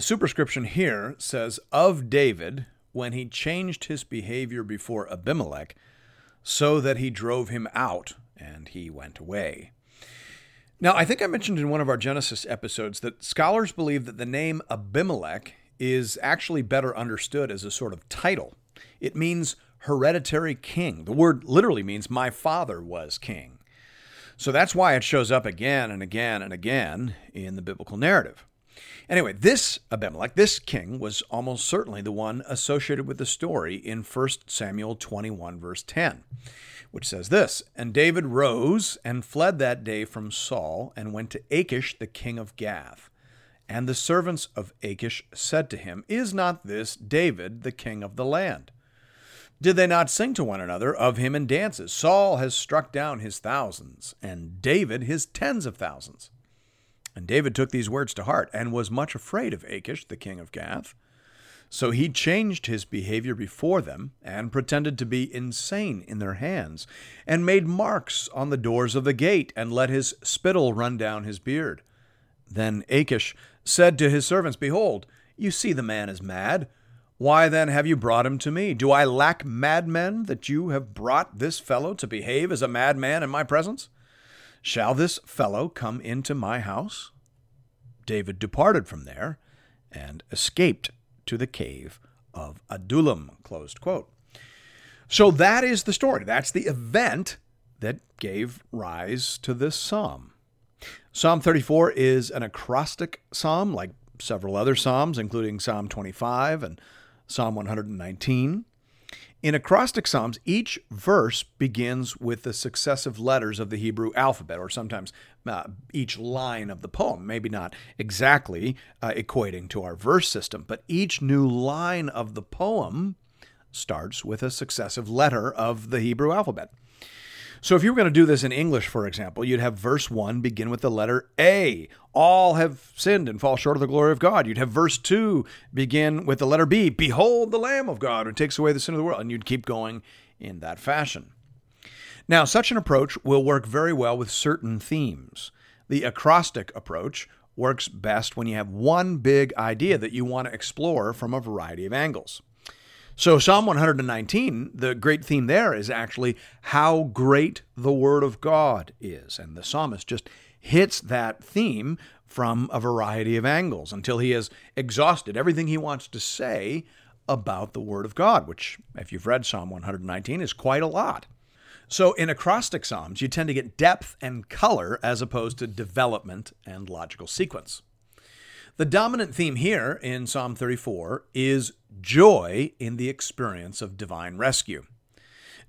The superscription here says, Of David, when he changed his behavior before Abimelech, so that he drove him out, and he went away. Now, I think I mentioned in one of our Genesis episodes that scholars believe that the name Abimelech is actually better understood as a sort of title. It means hereditary king. The word literally means my father was king. So that's why it shows up again and again and again in the biblical narrative. Anyway, this Abimelech, this king, was almost certainly the one associated with the story in 1 Samuel 21, verse 10, which says this And David rose and fled that day from Saul and went to Achish, the king of Gath. And the servants of Achish said to him, Is not this David, the king of the land? Did they not sing to one another of him in dances? Saul has struck down his thousands, and David his tens of thousands. And David took these words to heart and was much afraid of Achish, the king of Gath. So he changed his behavior before them and pretended to be insane in their hands, and made marks on the doors of the gate, and let his spittle run down his beard. Then Achish said to his servants, Behold, you see the man is mad. Why then have you brought him to me? Do I lack madmen that you have brought this fellow to behave as a madman in my presence? Shall this fellow come into my house? David departed from there and escaped to the cave of Adullam. Closed quote. So that is the story. That's the event that gave rise to this psalm. Psalm 34 is an acrostic psalm, like several other psalms, including Psalm 25 and Psalm 119. In acrostic psalms, each verse begins with the successive letters of the Hebrew alphabet, or sometimes uh, each line of the poem, maybe not exactly uh, equating to our verse system, but each new line of the poem starts with a successive letter of the Hebrew alphabet. So if you were going to do this in English, for example, you'd have verse 1 begin with the letter A. All have sinned and fall short of the glory of God. You'd have verse 2 begin with the letter B. Behold the Lamb of God who takes away the sin of the world. And you'd keep going in that fashion. Now, such an approach will work very well with certain themes. The acrostic approach works best when you have one big idea that you want to explore from a variety of angles. So, Psalm 119, the great theme there is actually how great the Word of God is. And the psalmist just hits that theme from a variety of angles until he has exhausted everything he wants to say about the Word of God, which, if you've read Psalm 119, is quite a lot. So, in acrostic psalms, you tend to get depth and color as opposed to development and logical sequence. The dominant theme here in Psalm 34 is joy in the experience of divine rescue.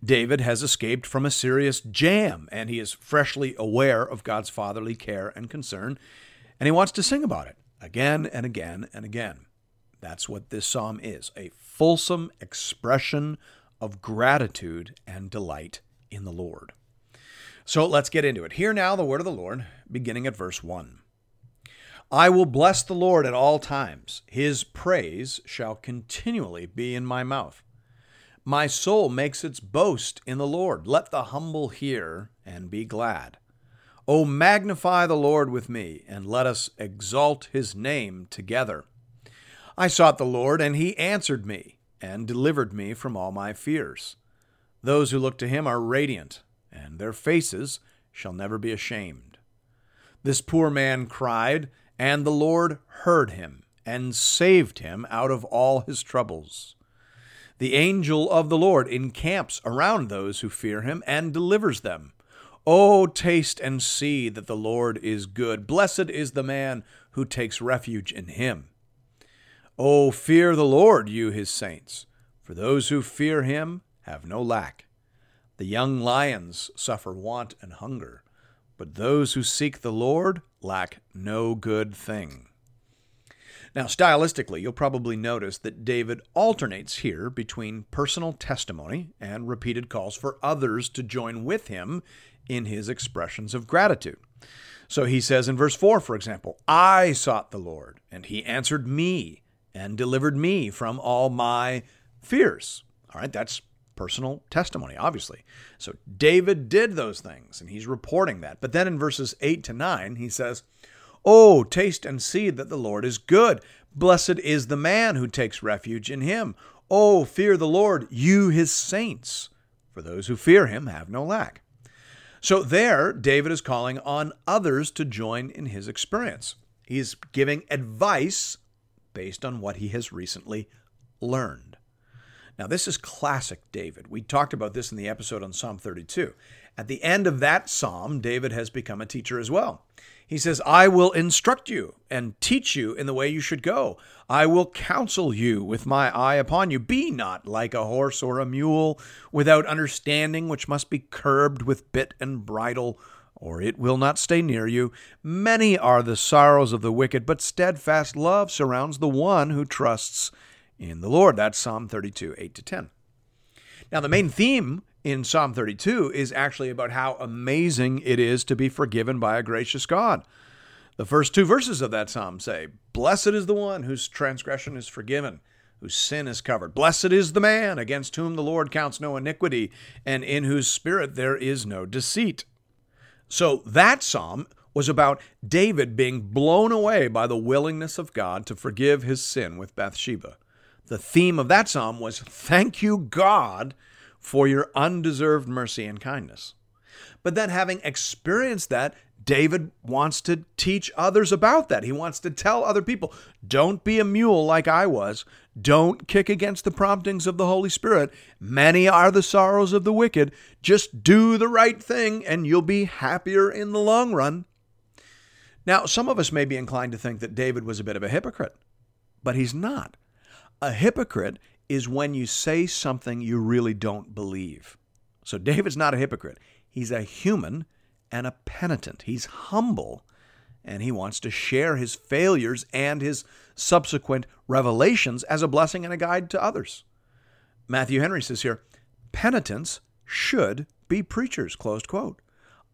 David has escaped from a serious jam, and he is freshly aware of God's fatherly care and concern, and he wants to sing about it again and again and again. That's what this psalm is a fulsome expression of gratitude and delight in the Lord. So let's get into it. Hear now the word of the Lord, beginning at verse 1. I will bless the Lord at all times. His praise shall continually be in my mouth. My soul makes its boast in the Lord. Let the humble hear and be glad. O magnify the Lord with me, and let us exalt his name together. I sought the Lord, and he answered me, and delivered me from all my fears. Those who look to him are radiant, and their faces shall never be ashamed. This poor man cried, and the Lord heard him and saved him out of all his troubles. The angel of the Lord encamps around those who fear him and delivers them. O taste and see that the Lord is good. Blessed is the man who takes refuge in him. O fear the Lord, you his saints, for those who fear him have no lack. The young lions suffer want and hunger but those who seek the Lord lack no good thing. Now, stylistically, you'll probably notice that David alternates here between personal testimony and repeated calls for others to join with him in his expressions of gratitude. So he says in verse 4, for example, I sought the Lord, and he answered me and delivered me from all my fears. All right, that's personal testimony, obviously. So David did those things, and he's reporting that. But then in verses 8 to 9, he says, Oh, taste and see that the Lord is good. Blessed is the man who takes refuge in him. Oh, fear the Lord, you his saints, for those who fear him have no lack. So there, David is calling on others to join in his experience. He's giving advice based on what he has recently learned. Now, this is classic David. We talked about this in the episode on Psalm 32. At the end of that psalm, David has become a teacher as well. He says, I will instruct you and teach you in the way you should go. I will counsel you with my eye upon you. Be not like a horse or a mule without understanding, which must be curbed with bit and bridle, or it will not stay near you. Many are the sorrows of the wicked, but steadfast love surrounds the one who trusts in the Lord. That's Psalm 32, 8 to 10. Now, the main theme in Psalm 32 is actually about how amazing it is to be forgiven by a gracious God. The first two verses of that psalm say, Blessed is the one whose transgression is forgiven, whose sin is covered. Blessed is the man against whom the Lord counts no iniquity, and in whose spirit there is no deceit. So that psalm was about David being blown away by the willingness of God to forgive his sin with Bathsheba. The theme of that psalm was, Thank you, God for your undeserved mercy and kindness. But then, having experienced that, David wants to teach others about that. He wants to tell other people don't be a mule like I was. Don't kick against the promptings of the Holy Spirit. Many are the sorrows of the wicked. Just do the right thing and you'll be happier in the long run. Now, some of us may be inclined to think that David was a bit of a hypocrite, but he's not. A hypocrite is when you say something you really don't believe. So David's not a hypocrite. He's a human and a penitent. He's humble and he wants to share his failures and his subsequent revelations as a blessing and a guide to others. Matthew Henry says here, penitents should be preachers, closed quote.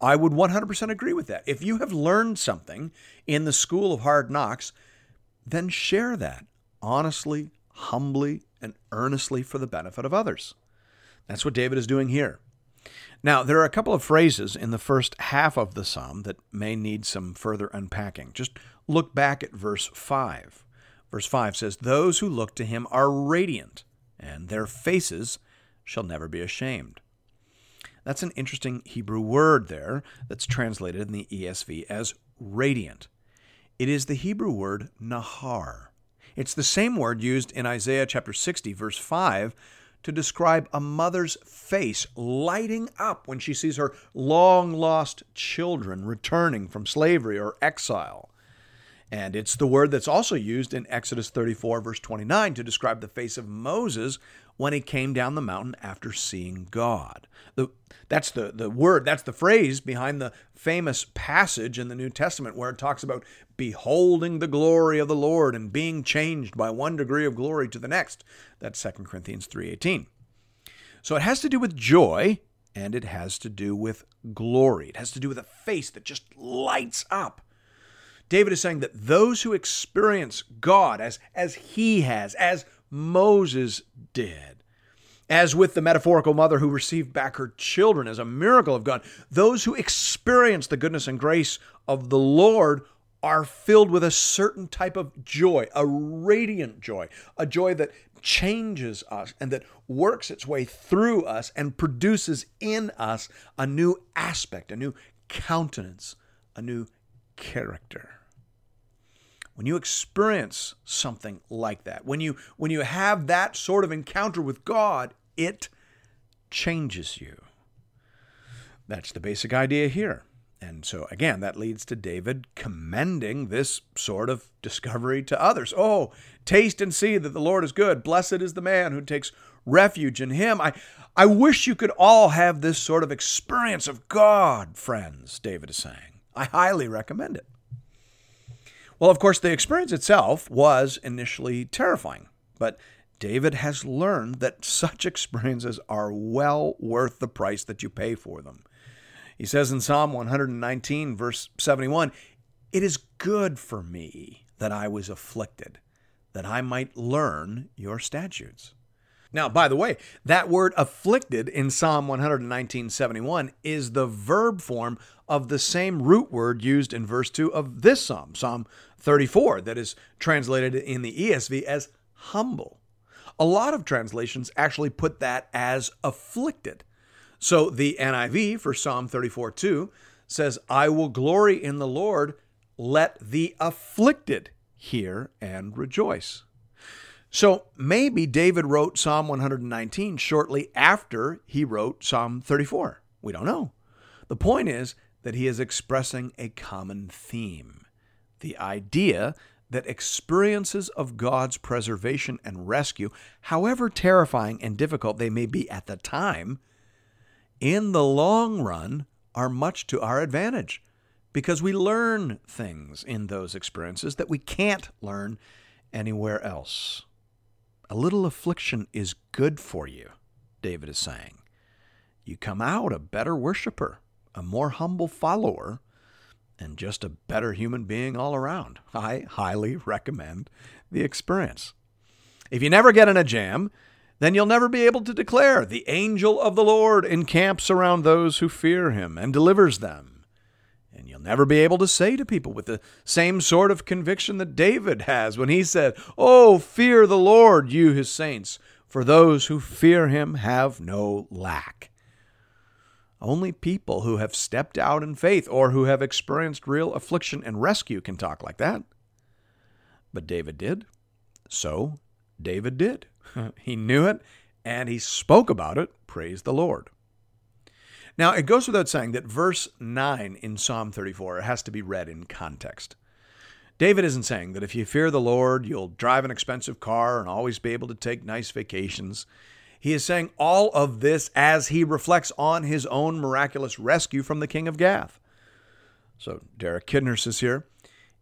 I would 100% agree with that. If you have learned something in the school of hard knocks, then share that honestly, humbly, and earnestly for the benefit of others. That's what David is doing here. Now, there are a couple of phrases in the first half of the psalm that may need some further unpacking. Just look back at verse 5. Verse 5 says, Those who look to him are radiant, and their faces shall never be ashamed. That's an interesting Hebrew word there that's translated in the ESV as radiant. It is the Hebrew word nahar. It's the same word used in Isaiah chapter 60, verse 5, to describe a mother's face lighting up when she sees her long lost children returning from slavery or exile. And it's the word that's also used in Exodus 34, verse 29, to describe the face of Moses when he came down the mountain after seeing God. The, that's the, the word, that's the phrase behind the famous passage in the New Testament where it talks about beholding the glory of the Lord and being changed by one degree of glory to the next. That's 2 Corinthians 3:18. So it has to do with joy and it has to do with glory. It has to do with a face that just lights up. David is saying that those who experience God as, as he has, as Moses did. As with the metaphorical mother who received back her children as a miracle of God, those who experience the goodness and grace of the Lord are filled with a certain type of joy, a radiant joy, a joy that changes us and that works its way through us and produces in us a new aspect, a new countenance, a new character when you experience something like that, when you when you have that sort of encounter with God, it changes you. That's the basic idea here. And so again, that leads to David commending this sort of discovery to others. Oh, taste and see that the Lord is good. Blessed is the man who takes refuge in him. I I wish you could all have this sort of experience of God, friends, David is saying. I highly recommend it. Well, of course, the experience itself was initially terrifying, but David has learned that such experiences are well worth the price that you pay for them. He says in Psalm 119, verse 71, It is good for me that I was afflicted, that I might learn your statutes. Now, by the way, that word afflicted in Psalm 119:71 is the verb form of the same root word used in verse 2 of this psalm, Psalm 34, that is translated in the ESV as humble. A lot of translations actually put that as afflicted. So the NIV for Psalm 34 2 says, I will glory in the Lord, let the afflicted hear and rejoice. So maybe David wrote Psalm 119 shortly after he wrote Psalm 34. We don't know. The point is that he is expressing a common theme the idea that experiences of God's preservation and rescue, however terrifying and difficult they may be at the time, in the long run are much to our advantage because we learn things in those experiences that we can't learn anywhere else. A little affliction is good for you, David is saying. You come out a better worshiper, a more humble follower, and just a better human being all around. I highly recommend the experience. If you never get in a jam, then you'll never be able to declare, The angel of the Lord encamps around those who fear him and delivers them. And you'll never be able to say to people with the same sort of conviction that David has when he said, Oh, fear the Lord, you his saints, for those who fear him have no lack. Only people who have stepped out in faith or who have experienced real affliction and rescue can talk like that. But David did. So David did. he knew it and he spoke about it. Praise the Lord. Now, it goes without saying that verse 9 in Psalm 34 has to be read in context. David isn't saying that if you fear the Lord, you'll drive an expensive car and always be able to take nice vacations. He is saying all of this as he reflects on his own miraculous rescue from the king of Gath. So, Derek Kidner says here,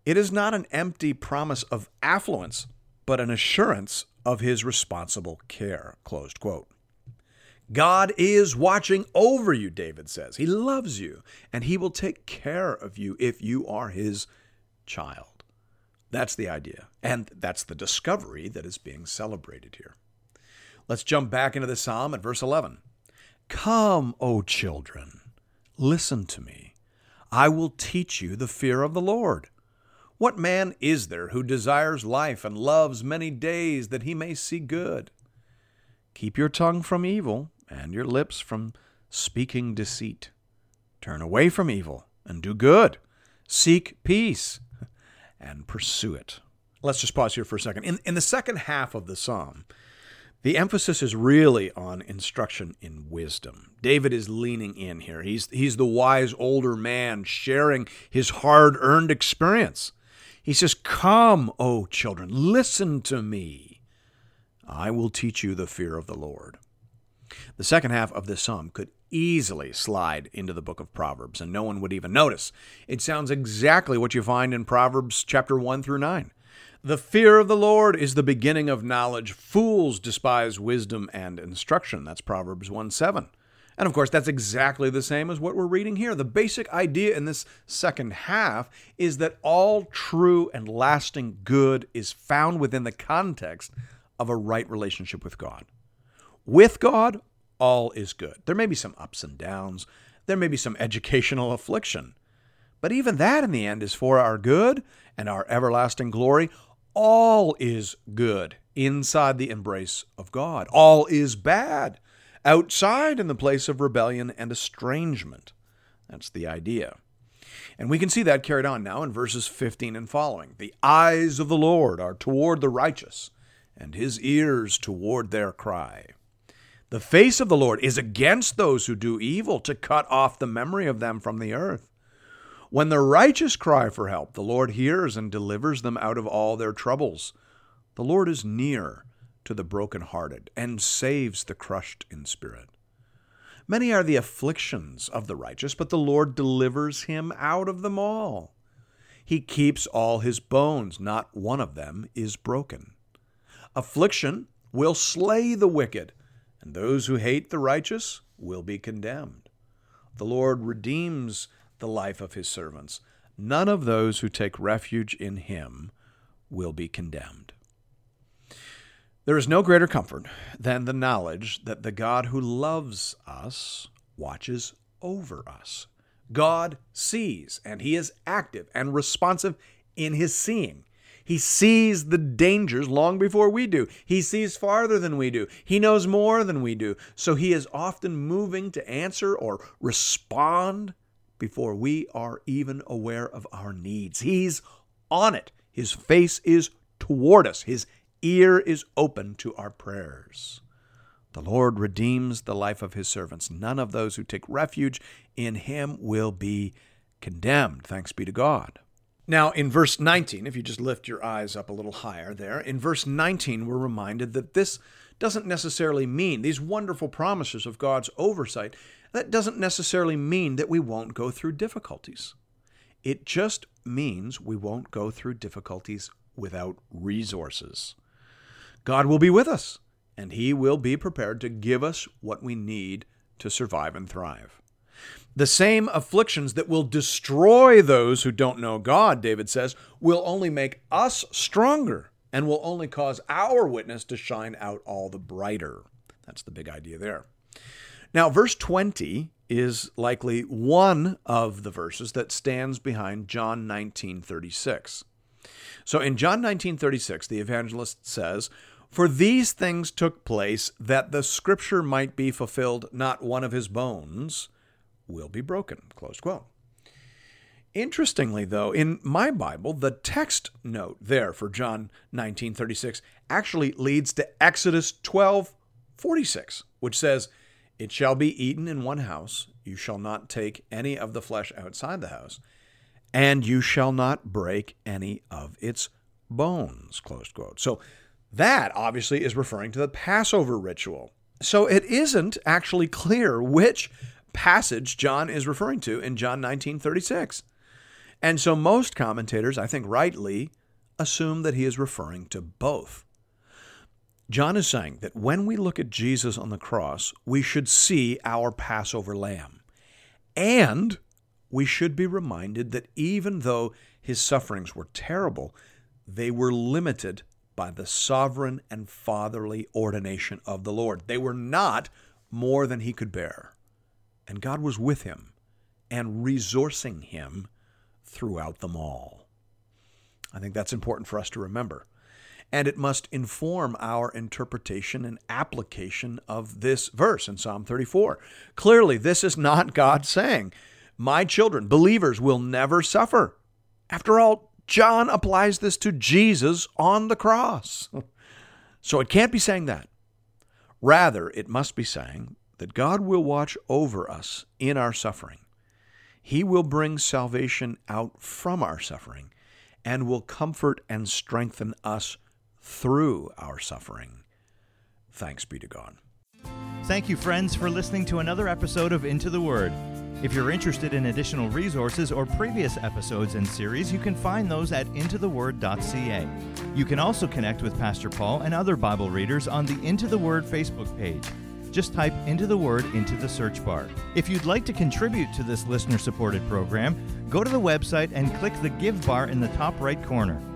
it is not an empty promise of affluence, but an assurance of his responsible care. Closed quote. God is watching over you, David says. He loves you, and he will take care of you if you are his child. That's the idea. And that's the discovery that is being celebrated here. Let's jump back into the psalm at verse 11. Come, O children, listen to me. I will teach you the fear of the Lord. What man is there who desires life and loves many days that he may see good? Keep your tongue from evil and your lips from speaking deceit. Turn away from evil and do good. Seek peace and pursue it. Let's just pause here for a second. In, in the second half of the psalm, the emphasis is really on instruction in wisdom. David is leaning in here. He's, he's the wise older man sharing his hard earned experience. He says, Come, O children, listen to me. I will teach you the fear of the Lord. The second half of this psalm could easily slide into the book of Proverbs, and no one would even notice. It sounds exactly what you find in Proverbs chapter 1 through 9. The fear of the Lord is the beginning of knowledge. Fools despise wisdom and instruction. That's Proverbs 1 7. And of course, that's exactly the same as what we're reading here. The basic idea in this second half is that all true and lasting good is found within the context of a right relationship with God. With God, all is good. There may be some ups and downs, there may be some educational affliction. But even that in the end is for our good and our everlasting glory. All is good inside the embrace of God. All is bad outside in the place of rebellion and estrangement. That's the idea. And we can see that carried on now in verses 15 and following. The eyes of the Lord are toward the righteous, and his ears toward their cry. The face of the Lord is against those who do evil, to cut off the memory of them from the earth. When the righteous cry for help, the Lord hears and delivers them out of all their troubles. The Lord is near to the brokenhearted and saves the crushed in spirit. Many are the afflictions of the righteous, but the Lord delivers him out of them all. He keeps all his bones, not one of them is broken. Affliction will slay the wicked, and those who hate the righteous will be condemned. The Lord redeems the life of his servants. None of those who take refuge in him will be condemned. There is no greater comfort than the knowledge that the God who loves us watches over us. God sees, and He is active and responsive in His seeing. He sees the dangers long before we do. He sees farther than we do. He knows more than we do. So He is often moving to answer or respond before we are even aware of our needs. He's on it. His face is toward us. His ear is open to our prayers. The Lord redeems the life of his servants. None of those who take refuge in him will be condemned. Thanks be to God. Now, in verse 19, if you just lift your eyes up a little higher there, in verse 19, we're reminded that this doesn't necessarily mean, these wonderful promises of God's oversight, that doesn't necessarily mean that we won't go through difficulties. It just means we won't go through difficulties without resources. God will be with us, and He will be prepared to give us what we need to survive and thrive. The same afflictions that will destroy those who don't know God, David says, will only make us stronger and will only cause our witness to shine out all the brighter. That's the big idea there. Now, verse 20 is likely one of the verses that stands behind John 19:36. So in John 19:36, the evangelist says, for these things took place that the scripture might be fulfilled, not one of his bones will be broken. Close quote. Interestingly, though, in my Bible, the text note there for John 19:36 actually leads to Exodus 12:46, which says, "It shall be eaten in one house; you shall not take any of the flesh outside the house, and you shall not break any of its bones." Close quote. So that obviously is referring to the Passover ritual. So it isn't actually clear which passage John is referring to in John 19:36. And so most commentators, I think rightly, assume that he is referring to both. John is saying that when we look at Jesus on the cross, we should see our Passover lamb. And we should be reminded that even though his sufferings were terrible, they were limited by the sovereign and fatherly ordination of the Lord. They were not more than he could bear. And God was with him and resourcing him throughout them all. I think that's important for us to remember. And it must inform our interpretation and application of this verse in Psalm 34. Clearly, this is not God saying, My children, believers, will never suffer. After all, John applies this to Jesus on the cross. So it can't be saying that. Rather, it must be saying that God will watch over us in our suffering. He will bring salvation out from our suffering and will comfort and strengthen us through our suffering. Thanks be to God. Thank you, friends, for listening to another episode of Into the Word. If you're interested in additional resources or previous episodes and series, you can find those at intotheword.ca. You can also connect with Pastor Paul and other Bible readers on the Into the Word Facebook page. Just type Into the Word into the search bar. If you'd like to contribute to this listener supported program, go to the website and click the Give bar in the top right corner.